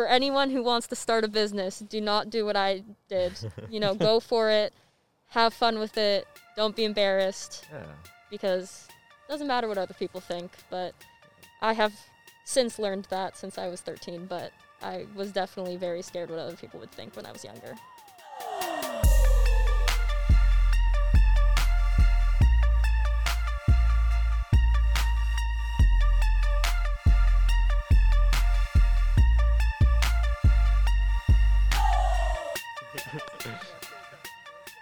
for anyone who wants to start a business, do not do what I did. you know, go for it, have fun with it, don't be embarrassed Yeah. because it doesn't matter what other people think. But I have since learned that since I was 13, but I was definitely very scared what other people would think when I was younger.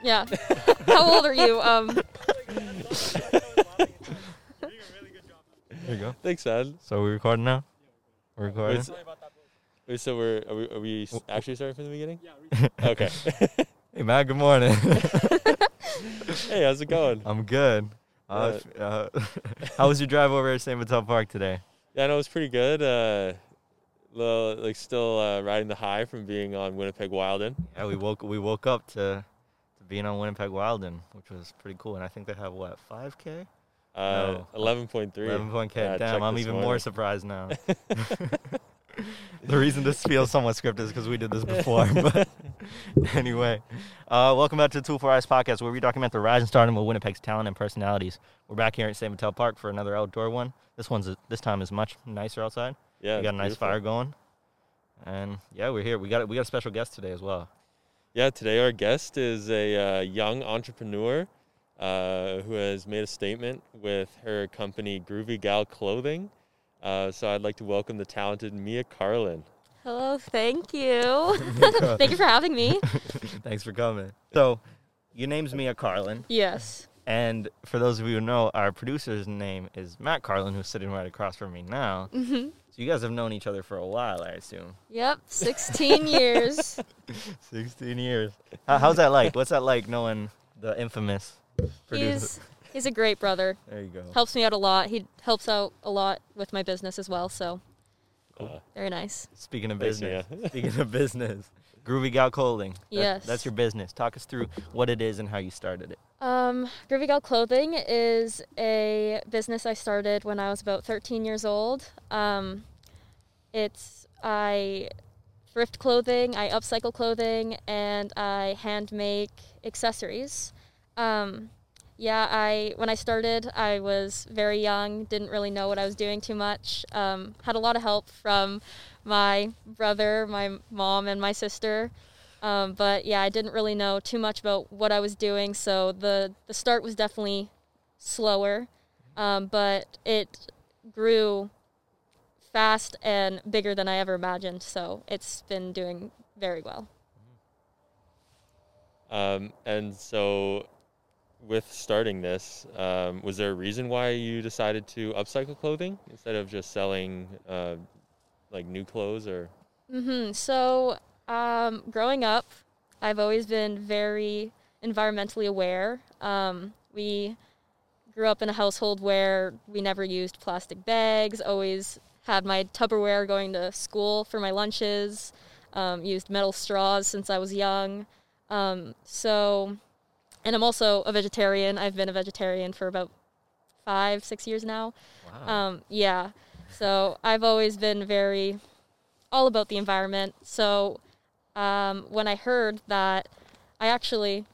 Yeah. How old are you? Um, There you go. Thanks, man. So we recording now? We're recording. Wait, so, wait, so we're are we, are we s- actually starting from the beginning? Yeah. okay. Hey Matt, good morning. hey, how's it going? I'm good. Uh, f- uh, how was your drive over at St. Vital Park today? Yeah, no, it was pretty good. Uh, little, like still uh, riding the high from being on Winnipeg Wilden. Yeah, we woke we woke up to to being on Winnipeg Wilden, which was pretty cool. And I think they have what 5K, Uh, No. Eleven point three. 11.k. Yeah, Damn, I'm even more surprised now. the reason this feels somewhat scripted is because we did this before. But anyway, uh, welcome back to the Tool for Eyes podcast, where we document the rise and stardom of Winnipeg's talent and personalities. We're back here at St. Vital Park for another outdoor one. This one's this time is much nicer outside. Yeah, we got a nice beautiful. fire going, and yeah, we're here. We got we got a special guest today as well. Yeah, today our guest is a uh, young entrepreneur uh, who has made a statement with her company Groovy Gal Clothing. Uh, so I'd like to welcome the talented Mia Carlin. hello, thank you. thank you for having me. Thanks for coming. So, your name's Mia Carlin. Yes. And for those of you who know, our producer's name is Matt Carlin, who's sitting right across from me now. hmm So you guys have known each other for a while, I assume. Yep. 16 years. 16 years. How, how's that like? What's that like knowing the infamous producer? He's he's a great brother. There you go. Helps me out a lot. He helps out a lot with my business as well. So Uh, very nice. Speaking of Thanks, business, Mia. speaking of business, Groovy Gal Clothing. That- Yes. That's your business. Talk us through what it is and how you started it. Um, Groovy Gal Clothing is a business I started when I was about 13 years old. Um, it's I thrift clothing, I upcycle clothing, and I hand make accessories. Um, yeah, I when I started, I was very young, didn't really know what I was doing too much. Um, had a lot of help from my brother, my mom, and my sister. Um, but yeah, I didn't really know too much about what I was doing, so the the start was definitely slower, um, but it grew fast and bigger than I ever imagined. So it's been doing very well. Um, and so, with starting this, um, was there a reason why you decided to upcycle clothing instead of just selling uh, like new clothes or? hmm So, um, growing up, I've always been very environmentally aware. Um, we grew up in a household where we never used plastic bags, always had my Tupperware going to school for my lunches, um, used metal straws since I was young. Um, so, and I'm also a vegetarian. I've been a vegetarian for about five, six years now. Wow. Um, yeah. So I've always been very all about the environment. So um, when I heard that, I actually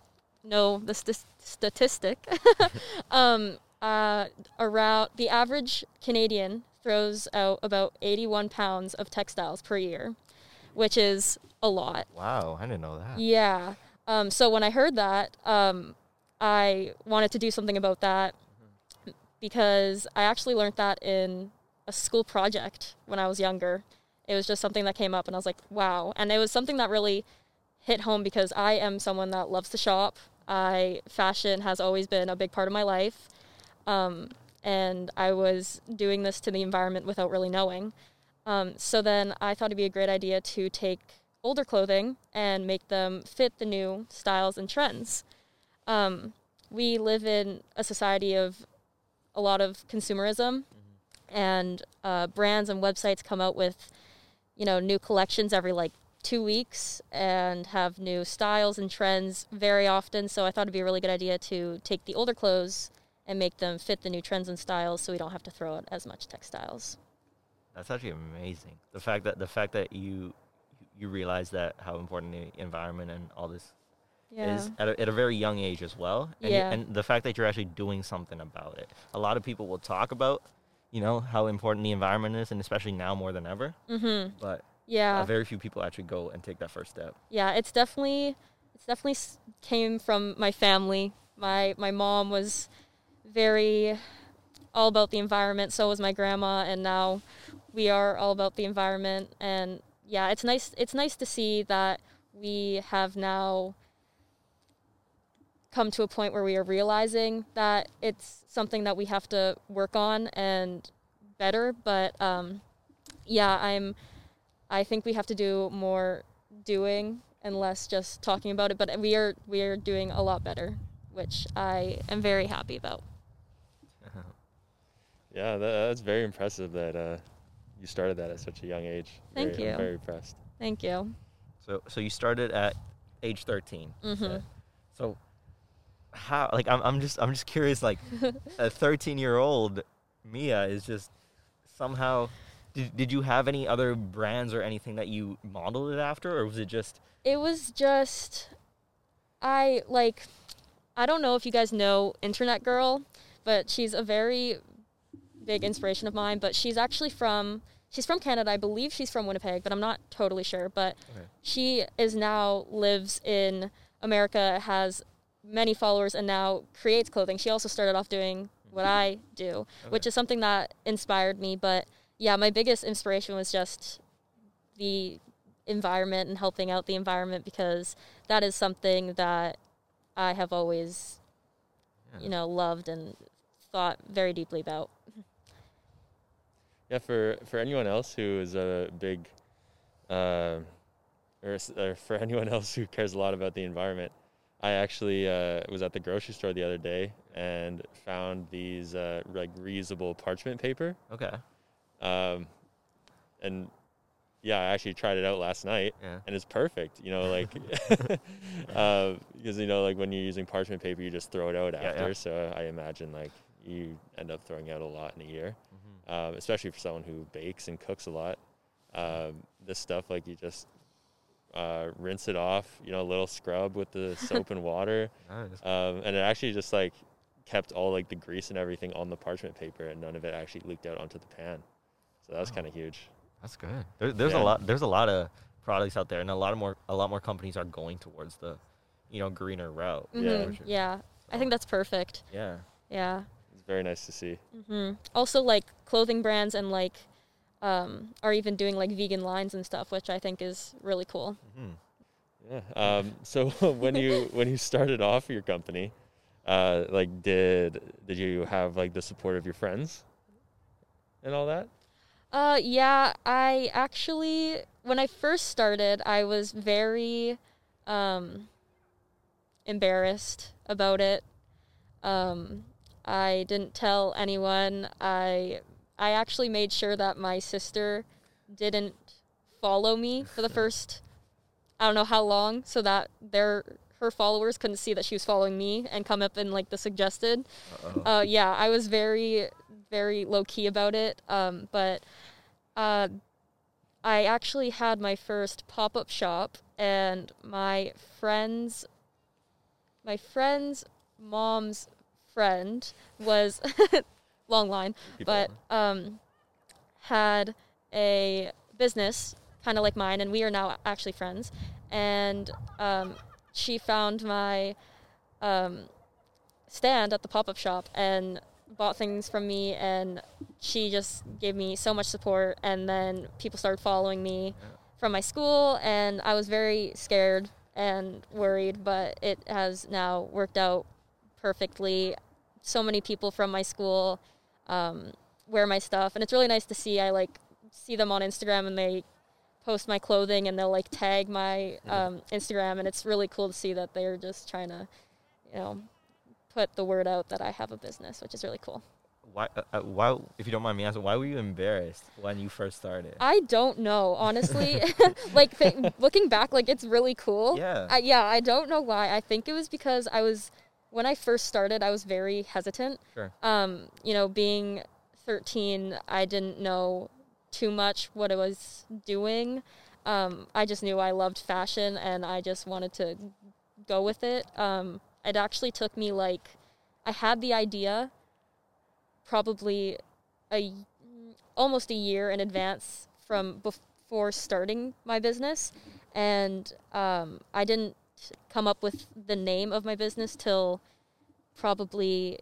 know the st- statistic. um, uh, around the average Canadian throws out about 81 pounds of textiles per year, which is a lot. wow, I didn't know that. Yeah. Um, so when I heard that, um, I wanted to do something about that because I actually learned that in a school project when I was younger. It was just something that came up, and I was like, wow. And it was something that really hit home because I am someone that loves to shop. I fashion has always been a big part of my life, um, and I was doing this to the environment without really knowing. Um, so then I thought it'd be a great idea to take older clothing and make them fit the new styles and trends. Um, we live in a society of a lot of consumerism, and uh, brands and websites come out with, you know, new collections every like two weeks and have new styles and trends very often. So I thought it'd be a really good idea to take the older clothes and make them fit the new trends and styles, so we don't have to throw out as much textiles. That's actually amazing. The fact that the fact that you you realize that how important the environment and all this Yeah. is at a, at a very young age as well. And, Yeah. and the fact that you're actually doing something about it. A lot of people will talk about, you know, how important the environment is, and especially now more than ever. Mm-hmm. But Yeah. uh, very few people actually go and take that first step. yeah, it's definitely it's definitely came from my family. My my mom was very all about the environment. So was my grandma, and now we are all about the environment. And yeah, it's nice. It's nice to see that we have now come to a point where we are realizing that it's something that we have to work on and better. But um, yeah, I'm. I think we have to do more doing and less just talking about it. But we are we are doing a lot better, which I am very happy about. Yeah, that, that's very impressive that uh, you started that at such a young age. Thank very, I'm you. very impressed. Thank you. So so you started at age 13. you Mhm. said. So how like I'm I'm just I'm just curious like a 13 year old Mia is just somehow did, did you have any other brands or anything that you modeled it after or was it just It was just I like I don't know if you guys know Internet Girl, but she's a very big inspiration of mine, but she's actually from she's from Canada. I believe she's from Winnipeg, but I'm not totally sure, but Okay. she is now lives in America, has many followers and now creates clothing. She also started off doing what I do, which is something that inspired me, but yeah, my biggest inspiration was just the environment and helping out the environment because that is something that I have always, Yeah. you know, loved and thought very deeply about. Yeah, for for anyone else who is a big, uh, or, or for anyone else who cares a lot about the environment, I actually uh, was at the grocery store the other day and found these uh, like reusable parchment paper. okay Um, and yeah, I actually tried it out last night, yeah and it's perfect. You know, like uh, because you know, like when you're using parchment paper, you just throw it out Yeah, after. yeah. So I imagine like you end up throwing out a lot in a year Mhm. Um, especially for someone who bakes and cooks a lot. Um, this stuff, like you just uh, rinse it off, you know, a little scrub with the soap and water, Nice. um, and it actually just like kept all like the grease and everything on the parchment paper, and none of it actually leaked out onto the pan. So that was Oh. kind of huge. That's good. There, there's Yeah. a lot. There's a lot of products out there, and a lot of more. A lot more companies are going towards the, you know, greener route. Yeah. Mhm. for sure. yeah. I think that's perfect. Yeah. Yeah. Very nice to see. hmm Also, like clothing brands and like um, are even doing like vegan lines and stuff, which I think is really cool. hmm Yeah. Um, so when you when you started off your company, uh, like did did you have like the support of your friends and all that? Uh, yeah, I actually, when I first started, I was very um, embarrassed about it. Um, I didn't tell anyone. I I actually made sure that my sister didn't follow me for the first I don't know how long, so that their her followers couldn't see that she was following me and come up in like the suggested. Uh, yeah, I was very, very low key about it. Um, but uh, I actually had my first pop up shop, and my friend's, my friend's mom's friend was long line, Keep but um, had a business kind of like mine, and we are now actually friends. And um, she found my um, stand at the pop up shop and bought things from me, and she just gave me so much support. And then people started following me Yeah. from my school, and I was very scared and worried, but it has now worked out perfectly. So many people from my school um, wear my stuff, and it's really nice to see. I like see them on Instagram, and they post my clothing, and they'll like tag my um, Instagram, and it's really cool to see that they're just trying to, you know, put the word out that I have a business, which is really cool. Why? Uh, uh, why? If you don't mind me asking, why were you embarrassed when you first started? I don't know, honestly. like th- looking back, like it's really cool. yeah. I, yeah, I don't know why. I think it was because I was when I first started, I was very hesitant. Sure. Um, you know, being 13, I didn't know too much what I was doing. um, I just knew I loved fashion and I just wanted to go with it. Um, it actually took me like, I had the idea probably a almost a year in advance from before starting my business, and um, I didn't come up with the name of my business till probably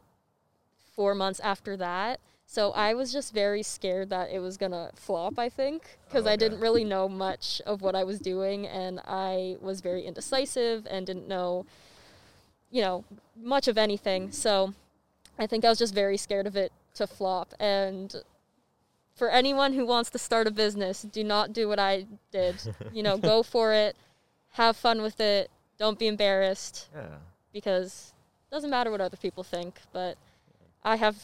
four months after that. So I was just very scared that it was gonna flop. I think because Okay. I didn't really know much of what I was doing, and I was very indecisive and didn't know, you know, much of anything. So I think I was just very scared of it to flop. And for anyone who wants to start a business, do not do what I did. you know, go for it, have fun with it. Don't be embarrassed Yeah. because it doesn't matter what other people think. But I have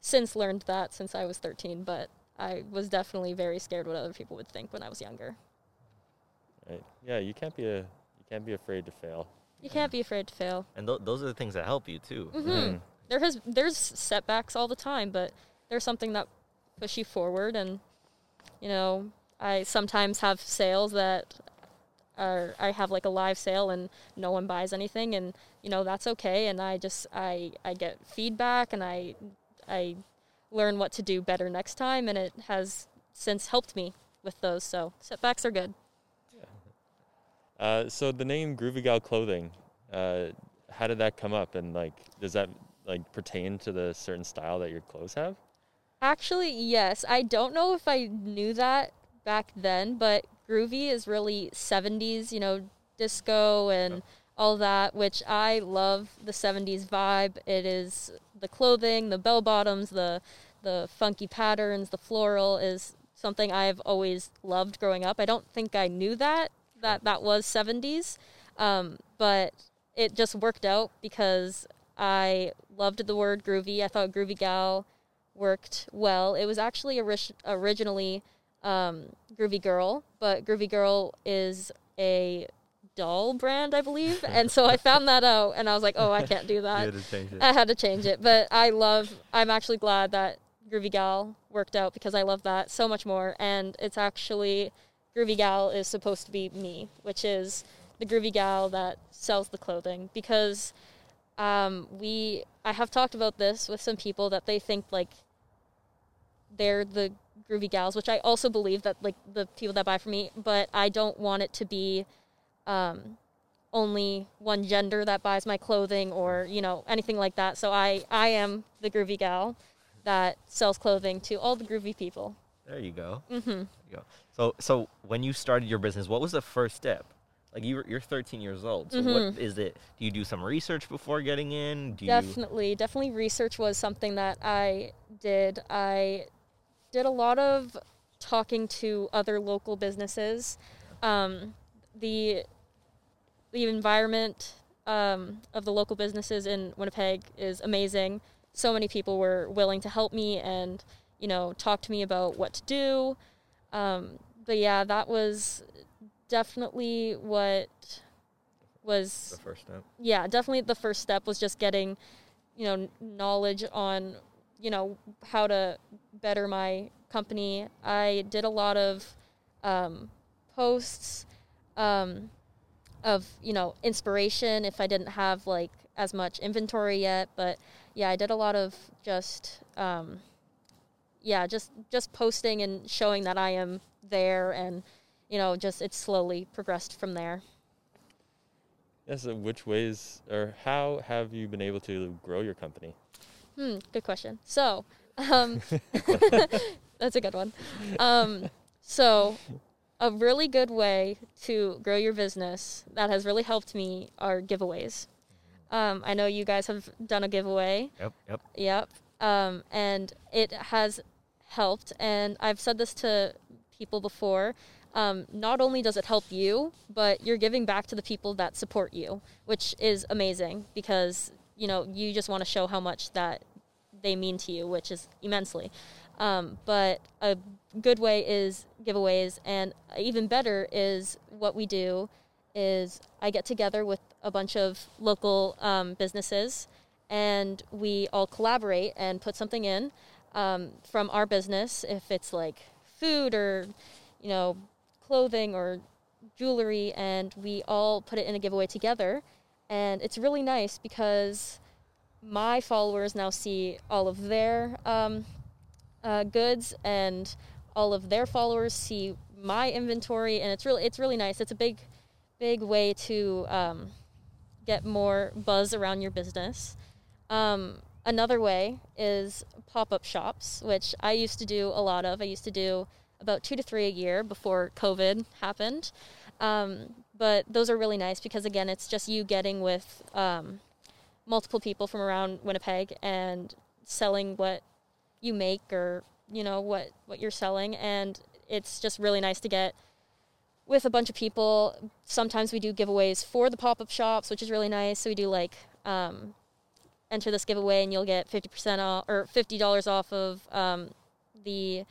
since learned that since I was 13, but I was definitely very scared what other people would think when I was younger. Right. Yeah, you can't be a you can't be afraid to fail. You can't be afraid to fail. And th- those are the things that help you too. hmm Mhm. There has there's setbacks all the time, but there's something that push you forward. And you know, I sometimes have sales that are I have like a live sale and no one buys anything, and you know that's okay. And I just I I get feedback and I I learn what to do better next time, and it has since helped me with those. So setbacks are good. Yeah. Uh, so the name Groovy Gal Clothing, uh, how did that come up, and like, does that like pertain to the certain style that your clothes have? Actually, yes. I don't know if I knew that back then, but groovy is really 70s, you know, disco and all that, which I love the 70s vibe. It is the clothing, the bell bottoms, the the funky patterns, the floral is something I've always loved growing up. I don't think I knew that that that was 70s. Um, but it just worked out because I loved the word groovy. I thought groovy gal worked well. It was actually ori- originally um, Groovy Girl, but Groovy Girl is a doll brand, I believe. and so I found that out and I was like, oh, I can't do You that. had to change it. I had to change it. But I love, I'm actually glad that Groovy Gal worked out because I love that so much more. And it's actually, Groovy Gal is supposed to be me, which is the Groovy Gal that sells the clothing because um, we, I have talked about this with some people that they think like they're the groovy gals, which I also believe that like the people that buy from me, but I don't want it to be um, only one gender that buys my clothing or you know anything like that. So I I am the groovy gal that sells clothing to all the groovy people. There you go. Mm-hmm. There you go. So, so when you started your business, what was the first step? Like you, were- you're 13 years old. So, what Mhm. is it? Do you do some research before getting in? Do you? Definitely, definitely research was something that I did. I did a lot of talking to other local businesses. Um, the the environment um, of the local businesses in Winnipeg is amazing. So many people were willing to help me and you know talk to me about what to do. Um, but yeah, that was definitely what was The first step. yeah, definitely the first step was just getting, you know, knowledge on, you know, how to better my company. I did a lot of um, posts um, of, you know, inspiration if I didn't have like as much inventory yet. But yeah, I did a lot of just, um, yeah, just just posting and showing that I am there, and you know, just it slowly progressed from there. Yes. so which ways or how have you been able to grow your company? Hmm, good question. So, um, that's a good one. Um, so, a really good way to grow your business that has really helped me are giveaways. Um, I know you guys have done a giveaway. Yep. Yep. Yep. Um, and it has helped. And I've said this to people before. Um, not only does it help you, but you're giving back to the people that support you, which is amazing because you know you just want to show how much that they mean to you, which is immensely. Um, but a good way is giveaways, and even better is what we do is I get together with a bunch of local um, businesses and we all collaborate and put something in um, from our business if it's like food or you know clothing or jewelry, and we all put it in a giveaway together. And it's really nice because my followers now see all of their um, uh, goods, and all of their followers see my inventory, and it's really it's really nice. It's a big, big way to um, get more buzz around your business. Um, another way is pop up shops, which I used to do a lot of. I used to do about two to three a year before COVID happened. But those are really nice because, again, it's just you getting with um, multiple people from around Winnipeg and selling what you make or you know what what you're selling. And it's just really nice to get with a bunch of people. Sometimes we do giveaways for the pop-up shops which is really nice. So we do like um, enter this giveaway and you'll get 50% off or $50 off of um, the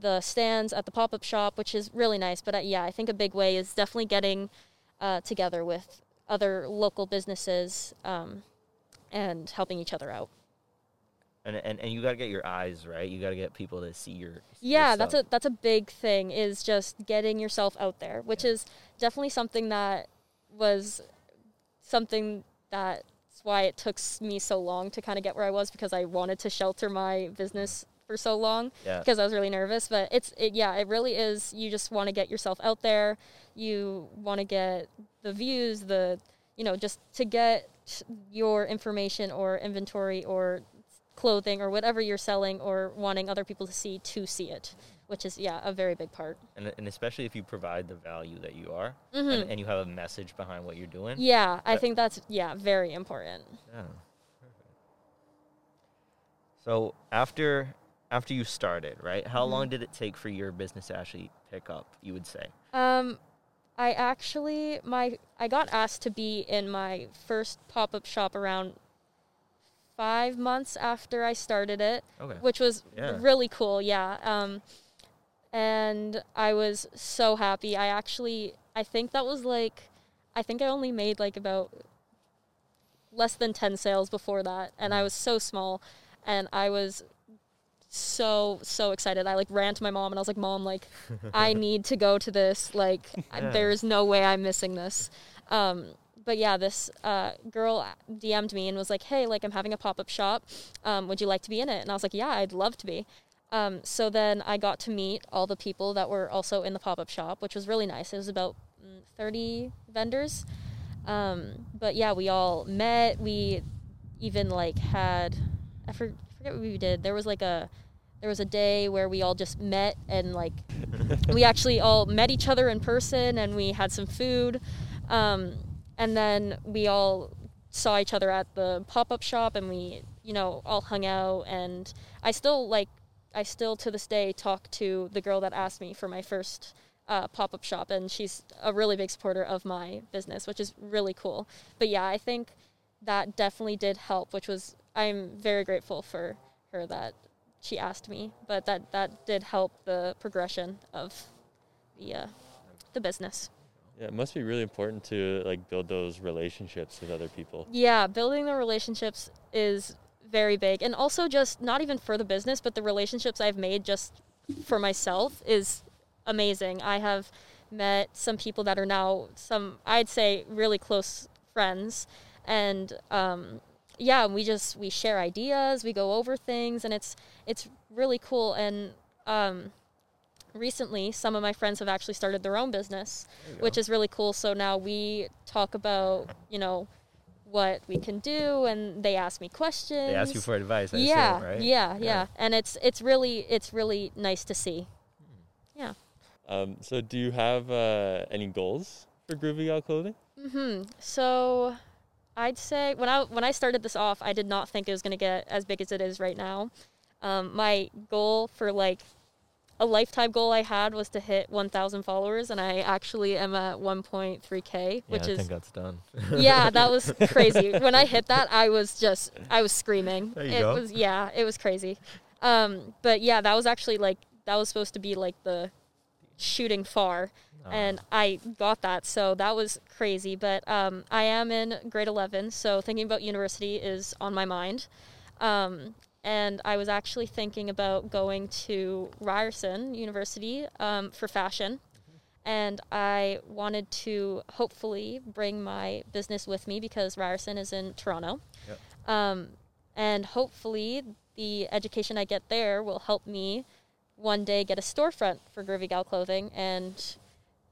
the stands at the pop-up shop which is really nice but uh, yeah i think a big way is definitely getting uh, together with other local businesses um, and helping each other out And, and and you got to get your eyes right. You got to get people to see your. see your yeah that's a that's a big thing is just getting yourself out there which is definitely something that was something that's why it took me so long to kind of get where i was because i wanted to shelter my business for so long yeah. because i was really nervous but it's it, yeah it really is you just want to get yourself out there you want to get the views the you know just to get your information or inventory or clothing or whatever you're selling or wanting other people to see to see it which is yeah a very big part And, and especially if you provide the value that you are, Mhm. and, and you have a message behind what you're doing. yeah i think that's yeah very important Yeah. So after after you started, right? How long Mhm. did it take for your business to actually pick up? You would say. um i actually my i got asked to be in my first pop-up shop around five months after i started it Okay. which was Yeah. really cool. Yeah. Um, and I was so happy. I actually, I think that was like, I think I only made like about less than 10 sales before that. And I was so small and I was so, so excited. I like ran to my mom and I was like, Mom, like, I need to go to this. Like, Yeah. there's no way I'm missing this. Um, but yeah, this uh, girl DM'd me and was like, "Hey, like I'm having a pop up shop. Um, would you like to be in it?" And I was like, "Yeah, I'd love to be." Um, so then I got to meet all the people that were also in the pop up shop, which was really nice. It was about mm, 30 vendors. Um, but yeah, we all met. We even like had I, for, I forget what we did. There was like a there was a day where we all just met and like we actually all met each other in person and we had some food. Um, and then we all saw each other at the pop-up shop and we, you know, all hung out and I still like I still to this day talk to the girl that asked me for my first uh, pop-up shop and she's a really big supporter of my business, which is really cool. But yeah, I think that definitely did help, which was I'm very grateful for her that she asked me, but that that did help the progression of the uh, the business. Yeah, it must be really important to like build those relationships with other people. Yeah, building the relationships is very big, and also just not even for the business, but the relationships I've made just for myself is amazing. I have met some people that are now some I'd say really close friends, and um, yeah, we just we share ideas, we go over things, and it's it's really cool. And um, recently, some of my friends have actually started their own business, which is really cool. So now we talk about you know what we can do, and they ask me questions. They ask you for advice. I yeah, assume, right? yeah, yeah, Yeah. and it's it's really it's really nice to see. Yeah. Um, so, do you have uh, any goals for Groovy Gal Clothing? mm-hmm So, I'd say when I when I started this off, I did not think it was going to get as big as it is right now. Um, my goal for like a lifetime goal I had was to hit 1,000 followers, and I actually am at 1.3k, Yeah, which I is think that's done. yeah, that was crazy. when I hit that, I was just I was screaming. There you it go. was yeah, it was crazy. Um, but yeah, that was actually like that was supposed to be like the shooting far, Um, and I got that, so that was crazy. But um, I am in grade 11, so thinking about university is on my mind. Um, and I was actually thinking about going to Ryerson University um, for fashion. and I wanted to hopefully bring my business with me because Ryerson is in Toronto. Yep. Um, and hopefully, the education I get there will help me one day get a storefront for Groovy Gal Clothing and,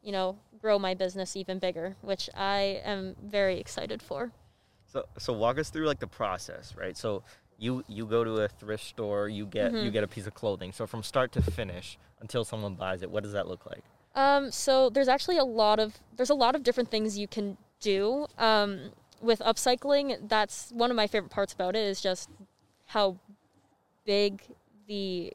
you know, grow my business even bigger, which I am very excited for. So so walk us through like the process, right? So you you go to a thrift store, you get you Mhm. get a piece of clothing. So from start to finish until someone buys it, what does that look like? Um, so there's actually a lot of there's a lot of different things you can do. Um, with upcycling, that's one of my favorite parts about it is just how big the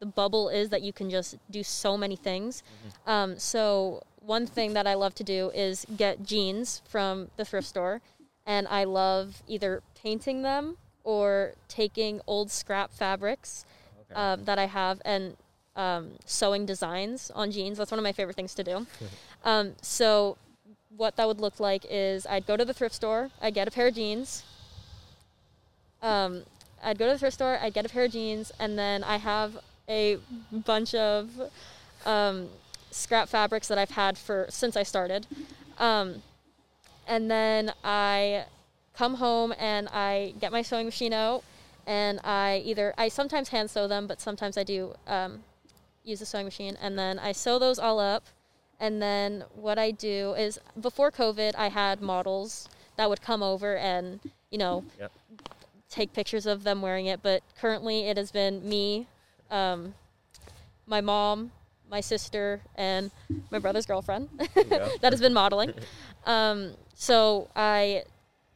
the bubble is that you can just do so many things. Um, so one thing that I love to do is get jeans from the thrift store, and I love either painting them or taking old scrap fabrics Okay. um, that I have and um, sewing designs on jeans. That's one of my favorite things to do. um, so, what that would look like is I'd go to the thrift store, I'd get a pair of jeans. Um, I'd go to the thrift store, I'd get a pair of jeans, and then I have a bunch of um, scrap fabrics that I've had for since I started. Um, and then I come home and I get my sewing machine out and I either I sometimes hand sew them, but sometimes I do um, use a sewing machine, and then I sew those all up. And then what I do is before COVID, I had models that would come over and you know Yep. take pictures of them wearing it. But currently, it has been me, um, my mom, my sister, and my brother's girlfriend that has been modeling. Um, so I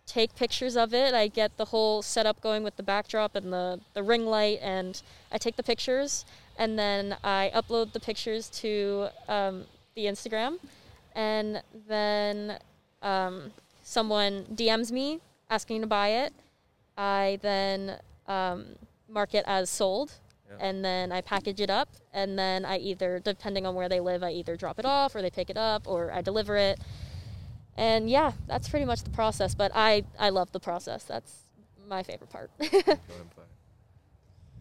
take pictures of it. I get the whole setup going with the backdrop and the, the ring light, and I take the pictures, and then I upload the pictures to um, the Instagram, and then um, someone DMs me asking to buy it. I then um, mark it as sold, Yeah. and then I package it up, and then I either, depending on where they live, I either drop it off or they pick it up or I deliver it. And yeah, that's pretty much the process. But I, I love the process. That's my favorite part.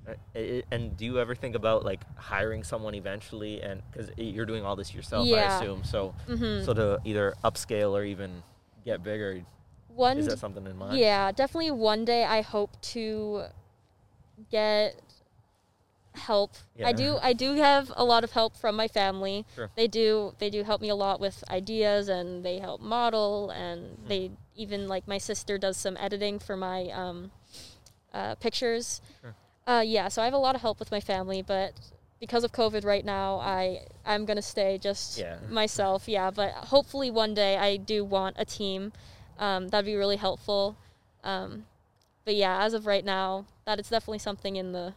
Uh, And do you ever think about like hiring someone eventually, and because you're doing all this yourself, I assume. So, hmm so to either upscale or even get bigger, One, is that something in mind? yeah, definitely one day I hope to get help. Yeah. I do I do have a lot of help from my family. Sure. They do they do help me a lot with ideas and they help model and Mm-hmm. they even like my sister does some editing for my um, uh, pictures. Sure. Uh, yeah, so I have a lot of help with my family, but because of COVID right now, I I'm gonna stay just Yeah. myself. Yeah, but hopefully one day I do want a team. Um, that'd be really helpful. Um, but yeah, as of right now, that is definitely something in the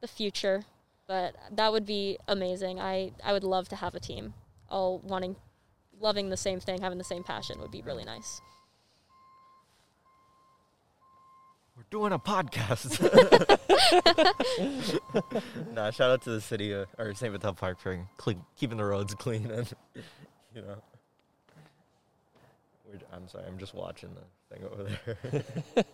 the future. But that would be amazing. I I would love to have a team, all wanting, loving the same thing, having the same passion would be really nice. We're doing a podcast. nah, shout out to the city uh, or St. Vital Park for cle- keeping the roads clean and you know. We're, I'm sorry, I'm just watching the thing over there.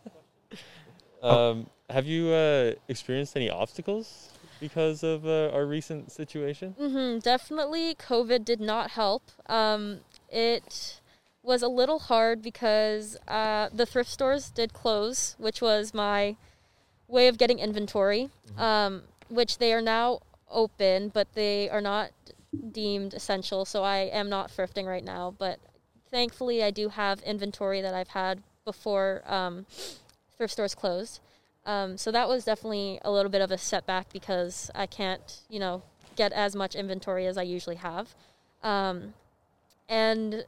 Oh. Um, have you uh, experienced any obstacles because of uh, our recent situation? hmm definitely, COVID did not help. Um, it was a little hard because uh, the thrift stores did close, which was my way of getting inventory. Um, which they are now open, but they are not deemed essential. So I am not thrifting right now. But thankfully, I do have inventory that I've had before um, thrift stores closed. Um, so that was definitely a little bit of a setback because I can't, you know, get as much inventory as I usually have. Um, and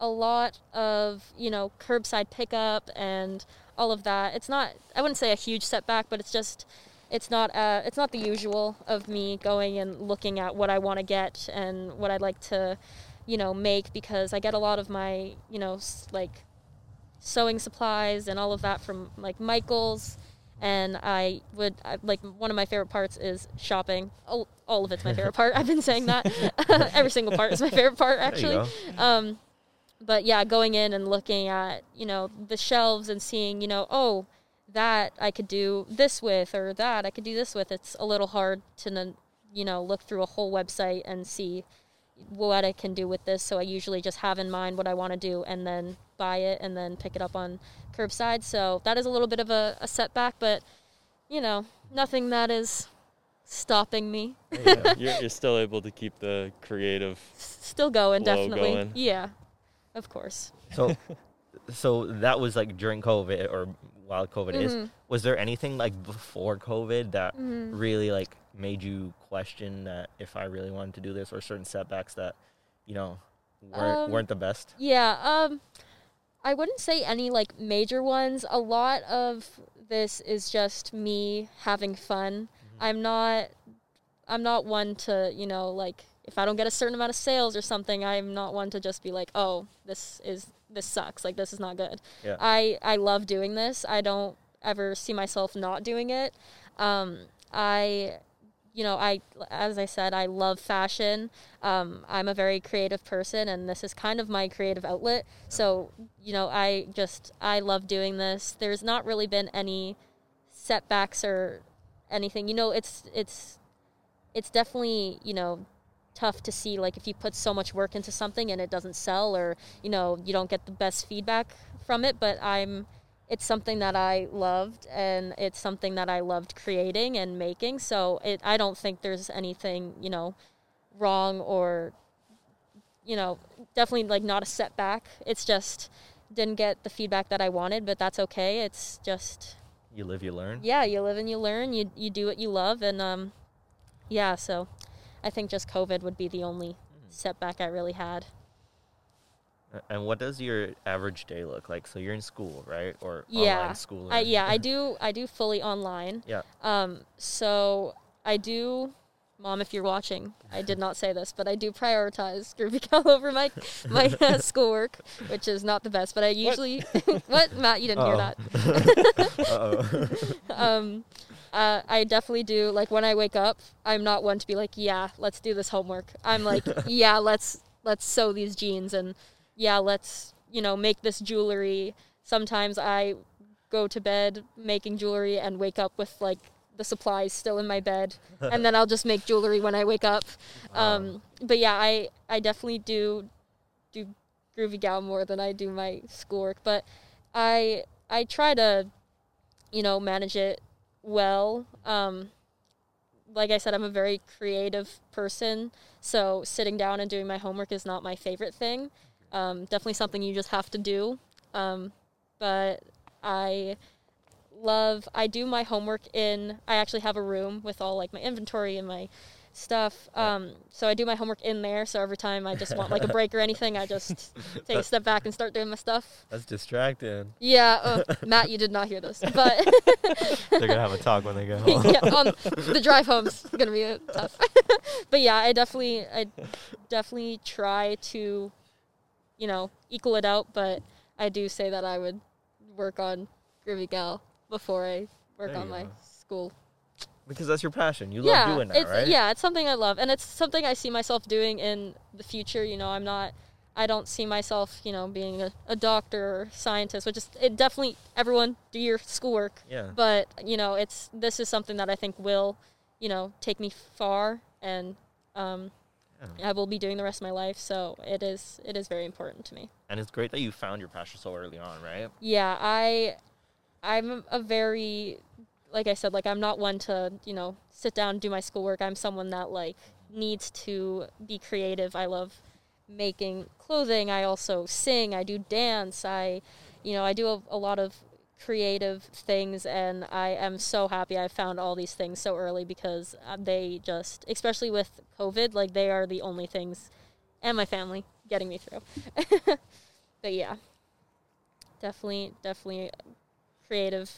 a lot of, you know, curbside pickup and all of that. It's not, I wouldn't say a huge setback, but it's just, it's not, uh, it's not the usual of me going and looking at what I want to get and what I'd like to, you know, make because I get a lot of my, you know, like sewing supplies and all of that from like Michaels. And I would I, like one of my favorite parts is shopping. All, all of it's my favorite part. I've been saying that every single part is my favorite part actually. Um, but yeah, going in and looking at you know the shelves and seeing you know oh that I could do this with or that I could do this with. It's a little hard to you know look through a whole website and see what I can do with this. So I usually just have in mind what I want to do and then buy it and then pick it up on curbside. So that is a little bit of a, a setback, but you know, nothing that is stopping me. Yeah, you're, you're still able to keep the creative. Still going, definitely. going. Yeah, of course. So, so that was like during COVID or while COVID is. Mhm. Was there anything like before COVID that Mhm. really like made you question that if I really wanted to do this, or certain setbacks that you know weren't Um, weren't the best? Yeah, um I wouldn't say any like major ones. A lot of this is just me having fun. I'm not I'm not one to, you know, like if I don't get a certain amount of sales or something, I'm not one to just be like, "Oh, this is this sucks. Like this is not good." Yeah. I I love doing this. I don't ever see myself not doing it. Um I you know, I as I said, I love fashion. Um, I'm a very creative person, and this is kind of my creative outlet. So, you know, I just I love doing this. There's not really been any setbacks or anything. You know, it's it's it's definitely you know tough to see like if you put so much work into something and it doesn't sell or you know you don't get the best feedback from it. But I'm it's something that I loved and it's something that I loved creating and making. So it I don't think there's anything, you know, wrong or you know, definitely like not a setback. It's just didn't get the feedback that I wanted, but that's okay. It's just You live, you learn. yeah, you live and you learn. You you do what you love and um yeah, so I think just COVID would be the only setback I really had. And what does your average day look like? So you're in school, right? Or Yeah. online school? I yeah, I do I do fully online. Yeah. Um, so I do, mom, if you're watching, I did not say this, but I do prioritize Groovy over my my uh, schoolwork, which is not the best. But I usually, what, Matt, you didn't hear Uh-oh. that. Uh-oh. Um, uh, I definitely do. Like when I wake up, I'm not one to be like, yeah, let's do this homework. I'm like, yeah, let's let's sew these jeans and yeah, let's you know make this jewelry. Sometimes I go to bed making jewelry and wake up with like the supplies still in my bed, and then I'll just make jewelry when I wake up. Um, but yeah, I I definitely do do groovy gal more than I do my schoolwork, but I I try to you know manage it well. Um, like I said, I'm a very creative person, so sitting down and doing my homework is not my favorite thing. Um, definitely something you just have to do. Um, but I love I do my homework in I actually have a room with all like my inventory and my stuff. Um, so I do my homework in there. So every time I just want like a break or anything, I just take a step back and start doing my stuff. That's distracting. Yeah, uh, Matt, you did not hear this, but They're gonna have a talk when they get home. yeah, on the drive home's gonna be tough. but yeah, I definitely, I definitely try to, you know, equal it out. But I do say that I would work on Groovy Gal before I work There on my go. school. Because that's your passion. You yeah, love doing that, it's right? yeah, it's something I love, and it's something I see myself doing in the future. You know, I'm not. I don't see myself, you know, being a, a doctor or scientist, which is it definitely everyone do your schoolwork Yeah. but you know it's this is something that i think will you know take me far and um. I will be doing the rest of my life so it is it is very important to me. And it's great that you found your passion so early on, right? yeah i i'm a very like i said like i'm not one to you know sit down and do my schoolwork. I'm someone that like needs to be creative. I love making clothing. I also sing. I do dance. I you know i do a, a lot of creative things and i am so happy i found all these things so early because uh, they just especially with covid like they are the only things and my family getting me through. But yeah. Definitely definitely creative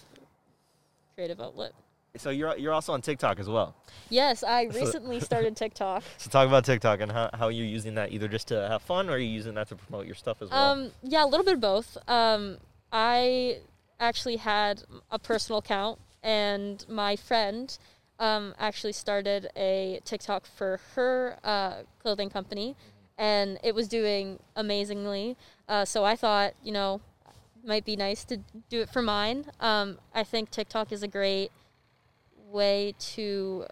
creative outlet. So you're you're also on TikTok as well. yes i recently started tiktok. So talk about TikTok and how, how you're using that either just to have fun or are you using that to promote your stuff as well. um yeah a little bit of both. Um i actually had a personal account and my friend um actually started a tiktok for her uh clothing company and it was doing amazingly uh so i thought you know might be nice to do it for mine um i think tiktok is a great way to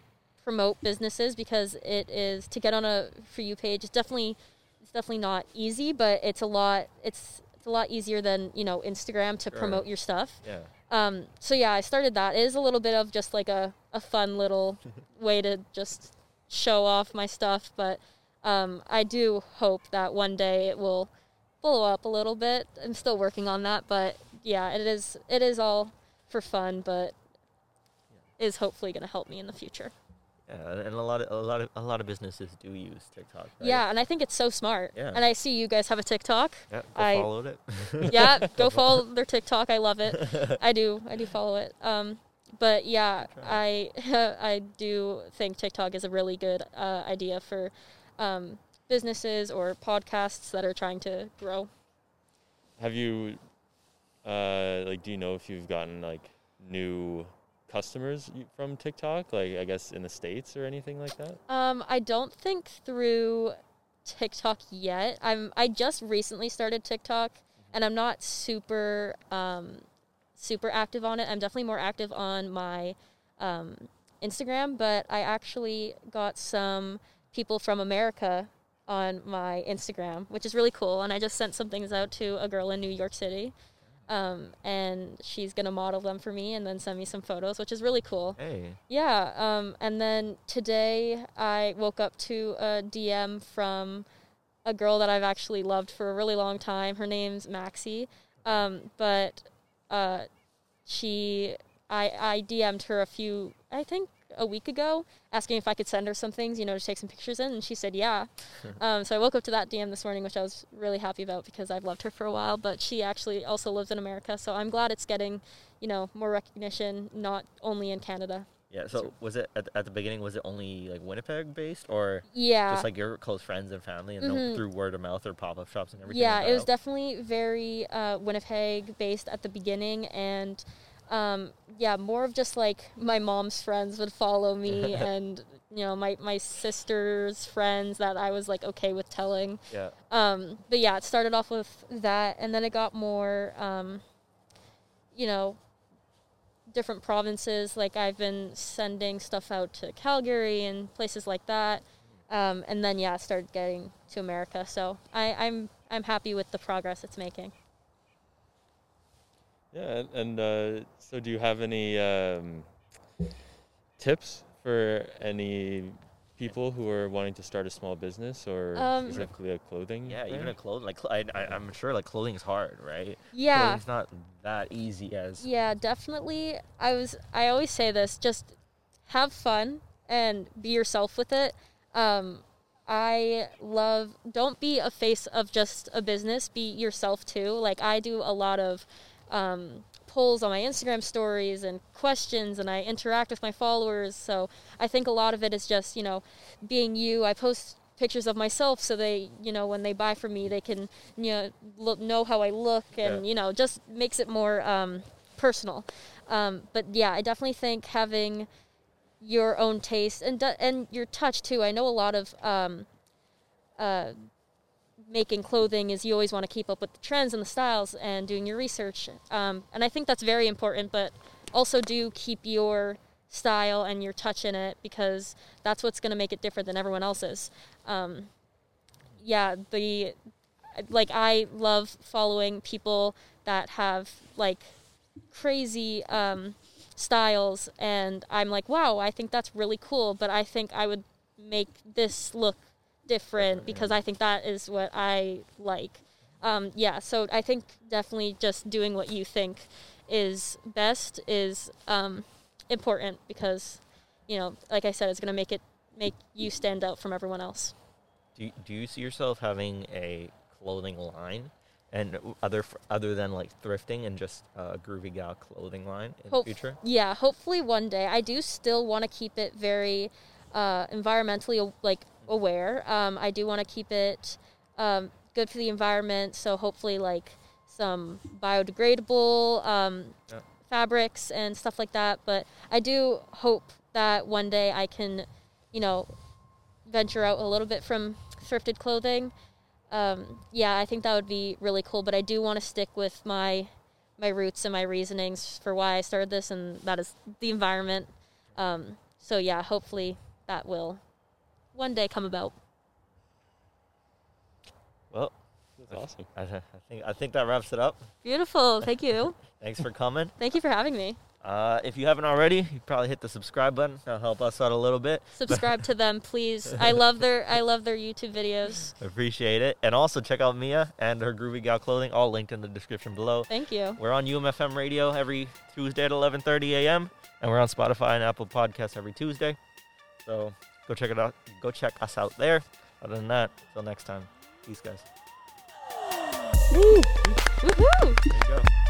promote businesses because it is to get on a for you page. It's definitely it's definitely not easy, but it's a lot. It's it's a lot easier than you know Instagram to Sure. promote your stuff. Yeah. Um, so yeah, I started that. It is a little bit of just like a, a fun little way to just show off my stuff, but um, I do hope that one day it will blow up a little bit. I'm still working on that, but yeah, it is it is all for fun, but is hopefully going to help me in the future. Yeah, and a lot of a lot of a lot of businesses do use TikTok. Right? Yeah, and I think it's so smart. Yeah. And I see you guys have a TikTok. Yeah, go I- followed it. yeah, go follow their TikTok. I love it. I do. I do follow it. Um, but yeah, I I do think TikTok is a really good uh, idea for um, businesses or podcasts that are trying to grow. Have you, uh, like, do you know if you've gotten like new customers from TikTok? Like, I guess in the states or anything like that. Um, I don't think through TikTok yet. I'm I just recently started TikTok and I'm not super um, super active on it. I'm definitely more active on my um, Instagram, but I actually got some people from America on my Instagram, which is really cool. And I just sent some things out to a girl in New York City. Um, and she's gonna model them for me and then send me some photos, which is really cool. hey. Yeah, um, and then today I woke up to a DM from a girl that I've actually loved for a really long time. Her name's Maxie, um, but uh, she, I, I DM'd her a few, I think a week ago, asking if I could send her some things, you know, to take some pictures in, and she said yeah. um, so I woke up to that DM this morning, which I was really happy about because I've loved her for a while. But she actually also lives in America, so I'm glad it's getting, you know, more recognition, not only in Canada. Yeah. So was it at, at the beginning? Was it only like Winnipeg based, or Yeah. just like your close friends and family, and Mhm. through word of mouth or pop up shops and everything? yeah, it was definitely very uh, Winnipeg based at the beginning, and um, yeah, more of just like my mom's friends would follow me, and you know my my sister's friends that I was like okay with telling. Yeah. Um, but yeah, it started off with that, and then it got more, um, you know, different provinces. Like I've been sending stuff out to Calgary and places like that, um, and then yeah, it started getting to America. So I, I'm I'm happy with the progress it's making. Yeah, and, and uh, so do you have any um, tips for any people who are wanting to start a small business or Um, specifically a clothing? Yeah, even a clothing like I, I, I'm sure like clothing is hard, right? Yeah, Clothing's not that easy as yeah, definitely. I was I always say this: just have fun and be yourself with it. Um, I love. Don't be a face of just a business. Be yourself too. Like I do a lot of um, polls on my Instagram stories and questions, and I interact with my followers. So I think a lot of it is just you know being you. I post pictures of myself so they you know when they buy from me they can you know look, know how I look and Yeah. you know just makes it more um, personal. Um, but yeah, I definitely think having your own taste and and your touch too. I know a lot of um, uh, making clothing is you always want to keep up with the trends and the styles and doing your research. Um, and I think that's very important. But also do keep your style and your touch in it because that's what's going to make it different than everyone else's. Um, yeah, the like I love following people that have like crazy um, styles, and I'm like, wow, I think that's really cool. But I think I would make this look different because I think that is what I like. Um, yeah, so I think definitely just doing what you think is best is um, important because, you know, like I said, it's gonna make it make you stand out from everyone else. Do you, do you see yourself having a clothing line, and other other than like thrifting and just a groovy gal clothing line in Hope- the future? Yeah, hopefully one day. I do still want to keep it very uh, environmentally like aware. Um, I do want to keep it um, good for the environment. So hopefully, like some biodegradable um, Yeah. fabrics and stuff like that. But I do hope that one day I can, you know, venture out a little bit from thrifted clothing. Um, yeah, I think that would be really cool. But I do want to stick with my my roots and my reasonings for why I started this, and that is the environment. Um, so yeah, hopefully that will one day come about. Well, That's awesome. I, I think I think that wraps it up. Beautiful. Thank you. Thanks for coming. Thank you for having me. Uh, if you haven't already, you probably hit the subscribe button. That'll help us out a little bit. Subscribe to them, please. I love their I love their YouTube videos. Appreciate it. And also check out Mia and her Groovy Gal clothing, all linked in the description below. Thank you. We're on UMFM radio every Tuesday at 11:30 a.m. and we're on Spotify and Apple Podcasts every Tuesday. So go check it out. Go check us out there. Other than that, till next time. Peace, guys. Woohoo! There you go.